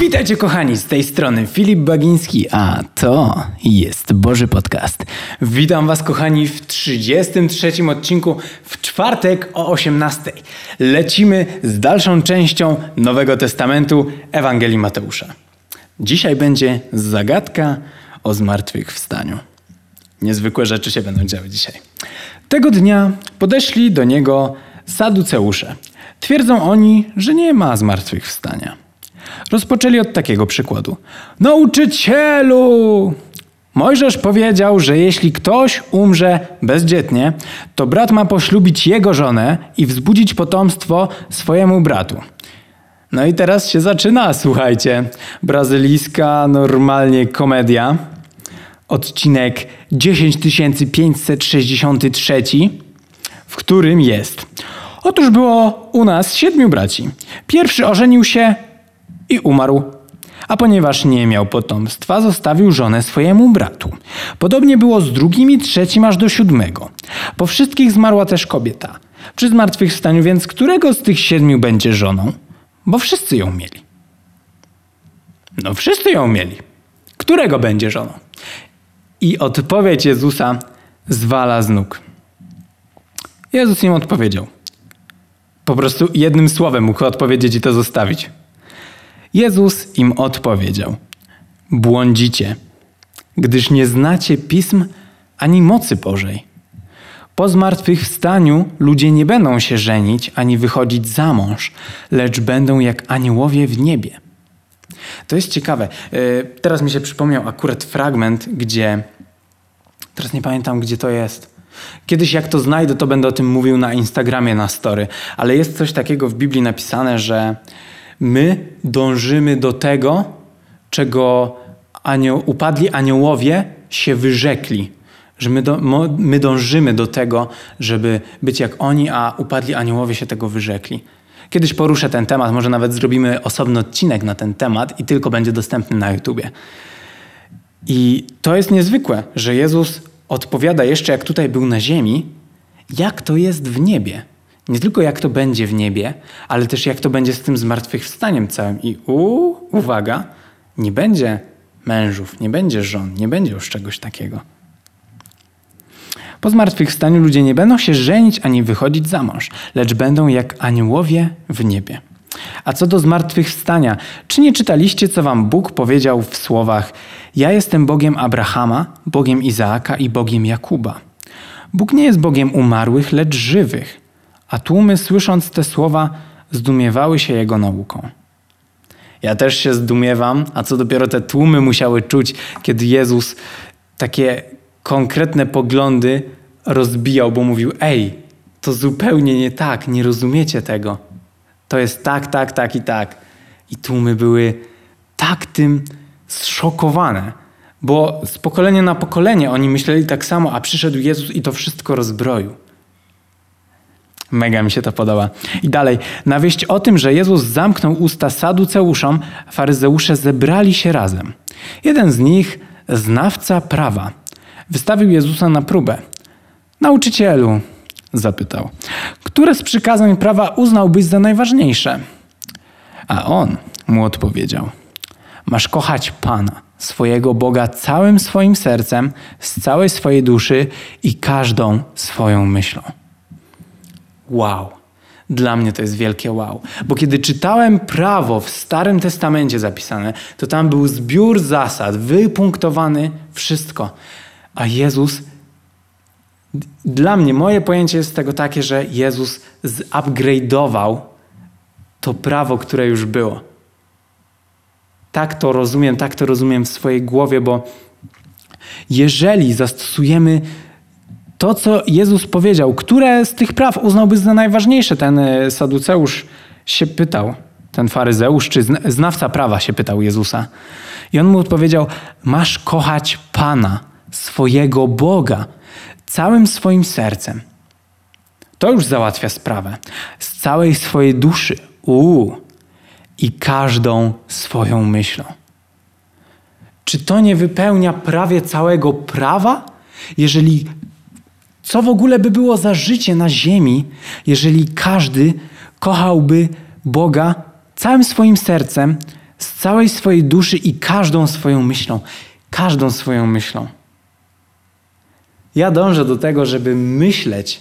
Witajcie kochani, z tej strony Filip Bagiński, a to jest Boży Podcast. Witam was kochani w 33 odcinku w czwartek o 18. Lecimy z dalszą częścią Nowego Testamentu Ewangelii Mateusza. Dzisiaj będzie zagadka o zmartwychwstaniu. Niezwykłe rzeczy się będą działy dzisiaj. Tego dnia podeszli do niego saduceusze. Twierdzą oni, że nie ma zmartwychwstania. Rozpoczęli od takiego przykładu. Nauczycielu! Mojżesz powiedział, że jeśli ktoś umrze bezdzietnie, to brat ma poślubić jego żonę i wzbudzić potomstwo swojemu bratu. No i teraz się zaczyna, słuchajcie. Brazylijska normalnie komedia. Odcinek 10563, w którym jest. Otóż było u nas siedmiu braci. Pierwszy ożenił się i umarł. A ponieważ nie miał potomstwa, zostawił żonę swojemu bratu. Podobnie było z drugim i trzecim aż do siódmego. Po wszystkich zmarła też kobieta. Przy zmartwychwstaniu więc którego z tych siedmiu będzie żoną? Bo wszyscy ją mieli. No wszyscy ją mieli. Którego będzie żoną? I odpowiedź Jezusa zwala z nóg. Jezus im odpowiedział. Po prostu jednym słowem mógł odpowiedzieć i to zostawić. Jezus im odpowiedział: Błądzicie, gdyż nie znacie pism ani mocy Bożej. Po zmartwychwstaniu ludzie nie będą się żenić ani wychodzić za mąż, lecz będą jak aniołowie w niebie. To jest ciekawe. E, teraz mi się przypomniał akurat fragment, gdzie. Teraz nie pamiętam, gdzie to jest. Kiedyś, jak to znajdę, to będę o tym mówił na Instagramie, na story. Ale jest coś takiego w Biblii napisane, że my dążymy do tego, czego upadli aniołowie się wyrzekli. Że my, do, my dążymy do tego, żeby być jak oni, a upadli aniołowie się tego wyrzekli. Kiedyś poruszę ten temat, może nawet zrobimy osobny odcinek na ten temat i tylko będzie dostępny na YouTubie. I to jest niezwykłe, że Jezus odpowiada jeszcze, jak tutaj był na ziemi, jak to jest w niebie. Nie tylko jak to będzie w niebie, ale też jak to będzie z tym zmartwychwstaniem całym. I u, uwaga, nie będzie mężów, nie będzie żon, nie będzie już czegoś takiego. Po zmartwychwstaniu ludzie nie będą się żenić ani wychodzić za mąż, lecz będą jak aniołowie w niebie. A co do zmartwychwstania, czy nie czytaliście, co wam Bóg powiedział w słowach: Ja jestem Bogiem Abrahama, Bogiem Izaaka i Bogiem Jakuba? Bóg nie jest Bogiem umarłych, lecz żywych a tłumy słysząc te słowa zdumiewały się jego nauką. Ja też się zdumiewam, a co dopiero te tłumy musiały czuć, kiedy Jezus takie konkretne poglądy rozbijał, bo mówił: Ej, to zupełnie nie tak, nie rozumiecie tego. To jest tak, tak, tak i tak. I tłumy były tak tym zszokowane, bo z pokolenia na pokolenie oni myśleli tak samo, a przyszedł Jezus i to wszystko rozbroił. Mega mi się to podoba. I dalej. Na wieść o tym, że Jezus zamknął usta saduceuszom, faryzeusze zebrali się razem. Jeden z nich, znawca prawa, wystawił Jezusa na próbę. Nauczycielu, zapytał, które z przykazań prawa uznałbyś za najważniejsze? A on mu odpowiedział: Masz kochać Pana, swojego Boga całym swoim sercem, z całej swojej duszy i każdą swoją myślą. Wow. Dla mnie to jest wielkie wow. Bo kiedy czytałem prawo w Starym Testamencie zapisane, to tam był zbiór zasad, wypunktowany wszystko. A Jezus, dla mnie, moje pojęcie jest tego takie, że Jezus zupgrade'ował to prawo, które już było. Tak to rozumiem, tak to rozumiem w swojej głowie, bo jeżeli zastosujemy to, co Jezus powiedział, które z tych praw uznałby za najważniejsze? Ten e, saduceusz się pytał, ten faryzeusz czy znawca prawa się pytał Jezusa. I on mu odpowiedział: Masz kochać Pana, swojego Boga, całym swoim sercem. To już załatwia sprawę. Z całej swojej duszy. Uuu. I każdą swoją myślą. Czy to nie wypełnia prawie całego prawa? Jeżeli co w ogóle by było za życie na ziemi, jeżeli każdy kochałby Boga całym swoim sercem, z całej swojej duszy i każdą swoją myślą. Każdą swoją myślą. Ja dążę do tego, żeby myśleć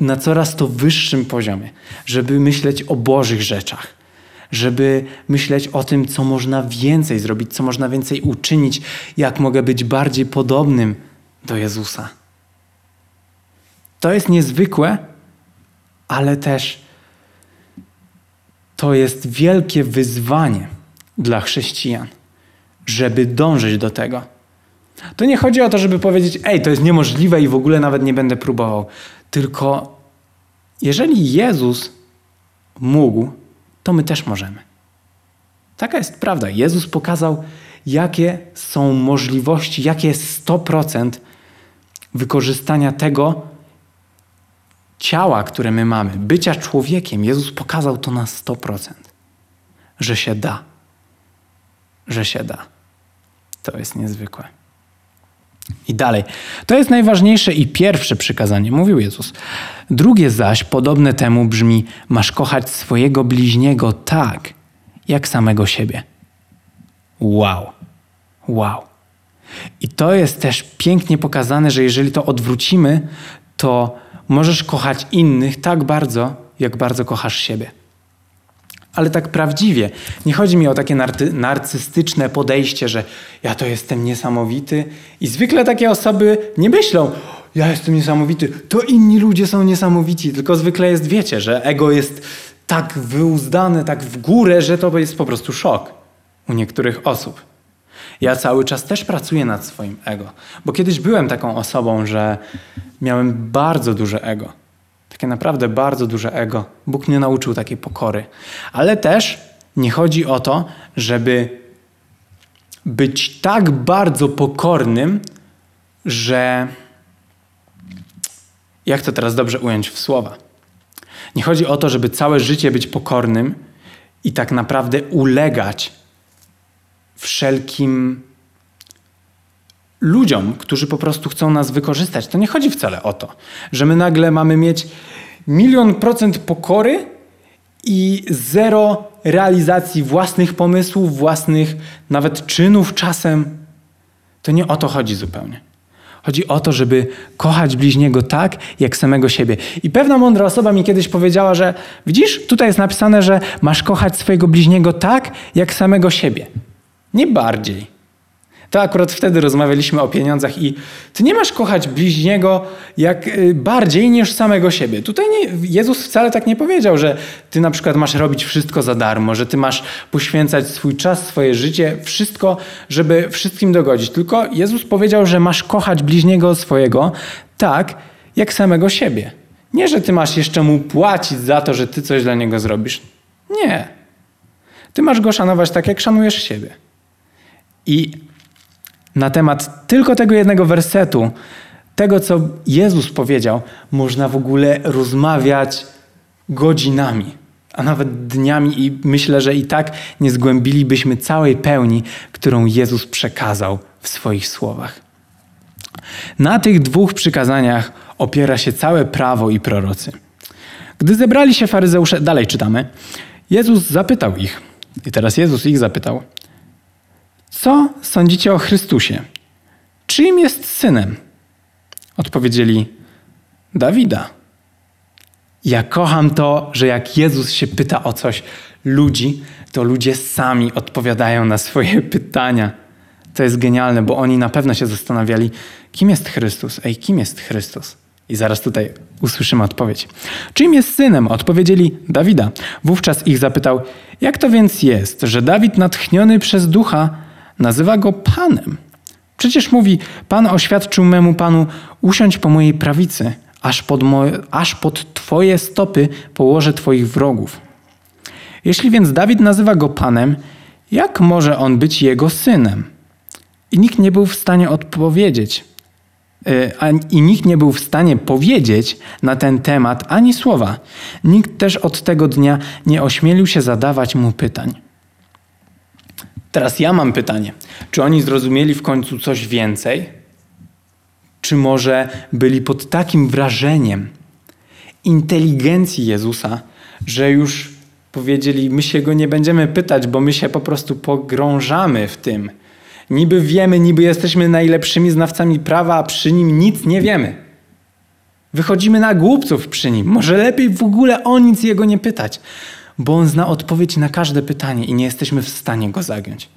na coraz to wyższym poziomie, żeby myśleć o Bożych rzeczach, żeby myśleć o tym, co można więcej zrobić, co można więcej uczynić, jak mogę być bardziej podobnym do Jezusa. To jest niezwykłe, ale też to jest wielkie wyzwanie dla chrześcijan, żeby dążyć do tego. To nie chodzi o to, żeby powiedzieć, ej, to jest niemożliwe i w ogóle nawet nie będę próbował. Tylko jeżeli Jezus mógł, to my też możemy. Taka jest prawda. Jezus pokazał, jakie są możliwości, jakie jest 100% wykorzystania tego ciała, które my mamy, bycia człowiekiem. Jezus pokazał to na 100%, że się da. Że się da. To jest niezwykłe. I dalej. To jest najważniejsze i pierwsze przykazanie, mówił Jezus. Drugie zaś, podobne temu, brzmi: Masz kochać swojego bliźniego tak, jak samego siebie. Wow. Wow. I to jest też pięknie pokazane, że jeżeli to odwrócimy, to możesz kochać innych tak bardzo, jak bardzo kochasz siebie ale tak prawdziwie. Nie chodzi mi o takie narcystyczne podejście, że ja to jestem niesamowity. I zwykle takie osoby nie myślą, ja jestem niesamowity, to inni ludzie są niesamowici. Tylko zwykle jest, wiecie, że ego jest tak wyuzdane, tak w górę, że to jest po prostu szok u niektórych osób. Ja cały czas też pracuję nad swoim ego, bo kiedyś byłem taką osobą, że miałem bardzo duże ego takie naprawdę bardzo duże ego. Bóg mnie nauczył takiej pokory. Ale też nie chodzi o to, żeby być tak bardzo pokornym, że. Jak to teraz dobrze ująć w słowa? Nie chodzi o to, żeby całe życie być pokornym i tak naprawdę ulegać wszelkim ludziom, którzy po prostu chcą nas wykorzystać. To nie chodzi wcale o to, że my nagle mamy mieć milion procent pokory i zero realizacji własnych pomysłów, własnych nawet czynów czasem. To nie o to chodzi zupełnie. Chodzi o to, żeby kochać bliźniego tak, jak samego siebie. I pewna mądra osoba mi kiedyś powiedziała, że widzisz, tutaj jest napisane, że masz kochać swojego bliźniego tak, jak samego siebie. Nie bardziej. To akurat wtedy rozmawialiśmy o pieniądzach i ty nie masz kochać bliźniego jak y, bardziej niż samego siebie. Tutaj nie, Jezus wcale tak nie powiedział, że ty na przykład masz robić wszystko za darmo, że ty masz poświęcać swój czas, swoje życie, wszystko, żeby wszystkim dogodzić. Tylko Jezus powiedział, że masz kochać bliźniego swojego tak, jak samego siebie. Nie, że ty masz jeszcze mu płacić za to, że ty coś dla niego zrobisz. Nie. Ty masz go szanować tak, jak szanujesz siebie. I na temat tylko tego jednego wersetu, tego co Jezus powiedział, można w ogóle rozmawiać godzinami, a nawet dniami, i myślę, że i tak nie zgłębilibyśmy całej pełni, którą Jezus przekazał w swoich słowach. Na tych dwóch przykazaniach opiera się całe prawo i prorocy. Gdy zebrali się faryzeusze, dalej czytamy, Jezus zapytał ich, i teraz Jezus ich zapytał, co sądzicie o Chrystusie? Czyim jest synem? Odpowiedzieli: Dawida. Ja kocham to, że jak Jezus się pyta o coś ludzi, to ludzie sami odpowiadają na swoje pytania. To jest genialne, bo oni na pewno się zastanawiali, kim jest Chrystus? Ej, kim jest Chrystus? I zaraz tutaj usłyszymy odpowiedź. Czyim jest synem? Odpowiedzieli Dawida. Wówczas ich zapytał, jak to więc jest, że Dawid natchniony przez ducha Nazywa go Panem. Przecież mówi: Pan oświadczył memu Panu, usiądź po mojej prawicy, aż pod, moje, aż pod Twoje stopy położę Twoich wrogów. Jeśli więc Dawid nazywa go Panem, jak może on być jego synem? I nikt nie był w stanie odpowiedzieć. E, I nikt nie był w stanie powiedzieć na ten temat ani słowa. Nikt też od tego dnia nie ośmielił się zadawać mu pytań. Teraz ja mam pytanie. Czy oni zrozumieli w końcu coś więcej? Czy może byli pod takim wrażeniem inteligencji Jezusa, że już Powiedzieli, my się go nie będziemy pytać, bo my się po prostu pogrążamy w tym. Niby wiemy, niby jesteśmy najlepszymi znawcami prawa, a przy nim nic nie wiemy. Wychodzimy na głupców przy nim. Może lepiej w ogóle o nic jego nie pytać, bo on zna odpowiedź na każde pytanie i nie jesteśmy w stanie go zagiąć.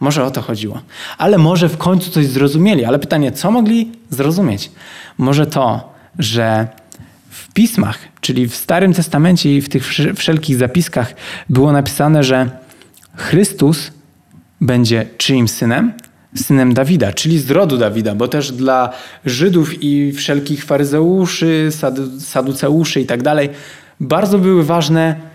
Może o to chodziło. Ale może w końcu coś zrozumieli. Ale pytanie, co mogli zrozumieć? Może to, że w pismach, czyli w Starym Testamencie i w tych wszelkich zapiskach było napisane, że Chrystus będzie czyim synem? Synem Dawida, czyli z rodu Dawida, bo też dla Żydów i wszelkich faryzeuszy, saduceuszy i tak dalej bardzo były ważne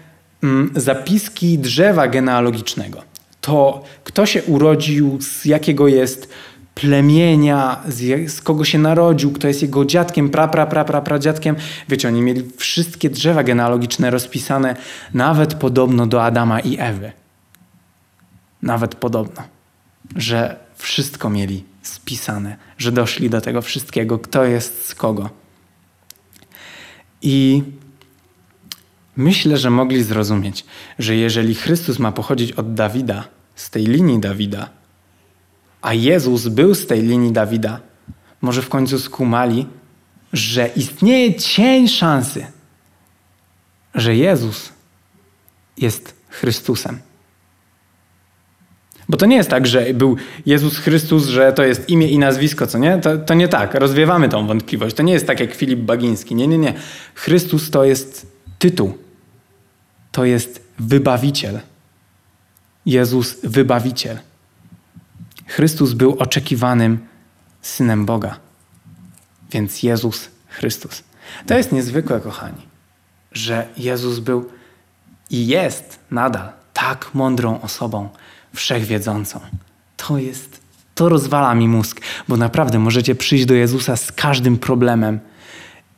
zapiski drzewa genealogicznego. To kto się urodził, z jakiego jest plemienia, z, z, kogo się narodził, kto jest jego dziadkiem, pra, pra, pra, pra, pra dziadkiem. Wiecie, oni mieli wszystkie drzewa genealogiczne rozpisane, nawet podobno do Adama i Ewy. Nawet podobno, że wszystko mieli spisane, że doszli do tego wszystkiego, kto jest z kogo. I myślę, że mogli zrozumieć, że jeżeli Chrystus ma pochodzić od Dawida, z tej linii Dawida, a Jezus był z tej linii Dawida, może w końcu skumali, że istnieje cień szansy, że Jezus jest Chrystusem. Bo to nie jest tak, że był Jezus Chrystus, że to jest imię i nazwisko, co nie? To, to nie tak. Rozwiewamy tą wątpliwość. To nie jest tak jak Filip Bagiński. Nie, nie, nie. Chrystus to jest tytuł. To jest wybawiciel. Jezus wybawiciel. Chrystus był oczekiwanym synem Boga. Więc Jezus Chrystus. To jest niezwykłe, kochani, że Jezus był i jest nadal tak mądrą osobą, wszechwiedzącą. To jest, to rozwala mi mózg, bo naprawdę możecie przyjść do Jezusa z każdym problemem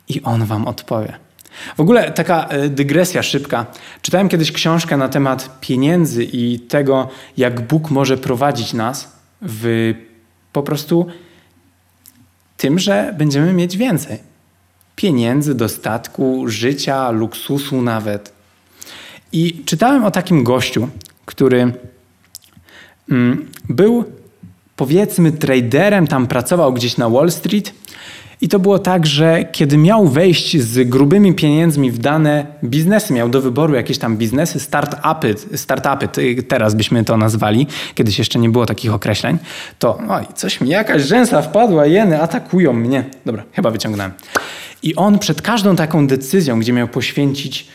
i On wam odpowie. W ogóle taka e, dygresja szybka. Czytałem kiedyś książkę na temat pieniędzy i tego, jak Bóg może prowadzić nas w po prostu tym, że będziemy mieć więcej pieniędzy, dostatku, życia, luksusu nawet. I czytałem o takim gościu, który mm, był powiedzmy traderem, tam pracował gdzieś na Wall Street i to było tak, że kiedy miał wejść z grubymi pieniędzmi w dane biznesy, miał do wyboru jakieś tam biznesy, startupy, startupy teraz byśmy to nazwali, kiedyś jeszcze nie było takich określeń, to oj, coś mi, jakaś rzęsa wpadła, jeny atakują mnie. Dobra, chyba wyciągnąłem. I on przed każdą taką decyzją, gdzie miał poświęcić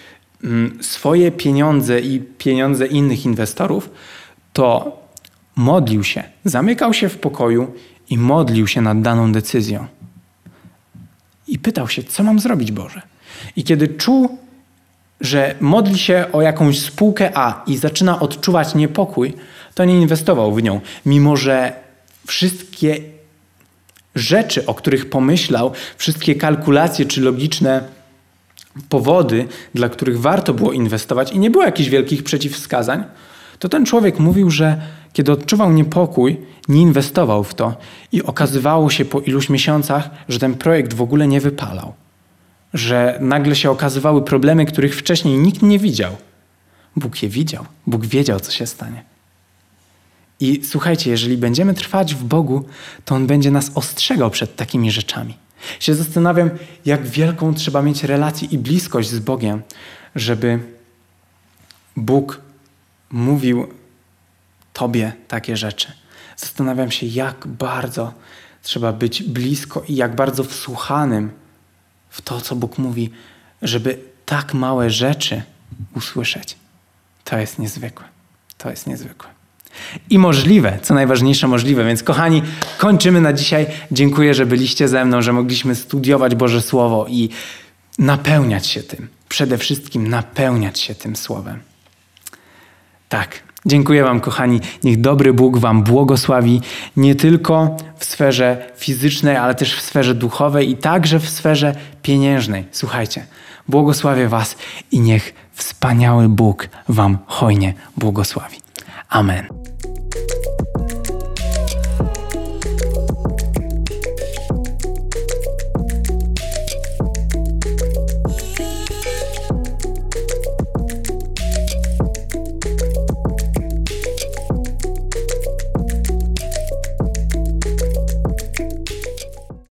mm, swoje pieniądze i pieniądze innych inwestorów, to modlił się, zamykał się w pokoju i modlił się nad daną decyzją i pytał się, co mam zrobić, Boże. I kiedy czuł, że modli się o jakąś spółkę A i zaczyna odczuwać niepokój, to nie inwestował w nią, mimo że wszystkie rzeczy, o których pomyślał, wszystkie kalkulacje czy logiczne powody, dla których warto było inwestować i nie było jakichś wielkich przeciwwskazań, to ten człowiek mówił, że kiedy odczuwał niepokój, nie inwestował w to i okazywało się po iluś miesiącach, że ten projekt w ogóle nie wypalał. Że nagle się okazywały problemy, których wcześniej nikt nie widział. Bóg je widział, Bóg wiedział, co się stanie. I słuchajcie, jeżeli będziemy trwać w Bogu, to On będzie nas ostrzegał przed takimi rzeczami. Się zastanawiam, jak wielką trzeba mieć relację i bliskość z Bogiem, żeby Bóg mówił Tobie takie rzeczy. Zastanawiam się, jak bardzo trzeba być blisko i jak bardzo wsłuchanym w to, co Bóg mówi, żeby tak małe rzeczy usłyszeć. To jest niezwykłe. To jest niezwykłe. I możliwe, co najważniejsze, możliwe. Więc, kochani, kończymy na dzisiaj. Dziękuję, że byliście ze mną, że mogliśmy studiować Boże Słowo i napełniać się tym. Przede wszystkim napełniać się tym Słowem. Tak. Dziękuję Wam, kochani. Niech dobry Bóg Wam błogosławi nie tylko w sferze fizycznej, ale też w sferze duchowej i także w sferze pieniężnej. Słuchajcie, błogosławię Was i niech wspaniały Bóg Wam hojnie błogosławi. Amen.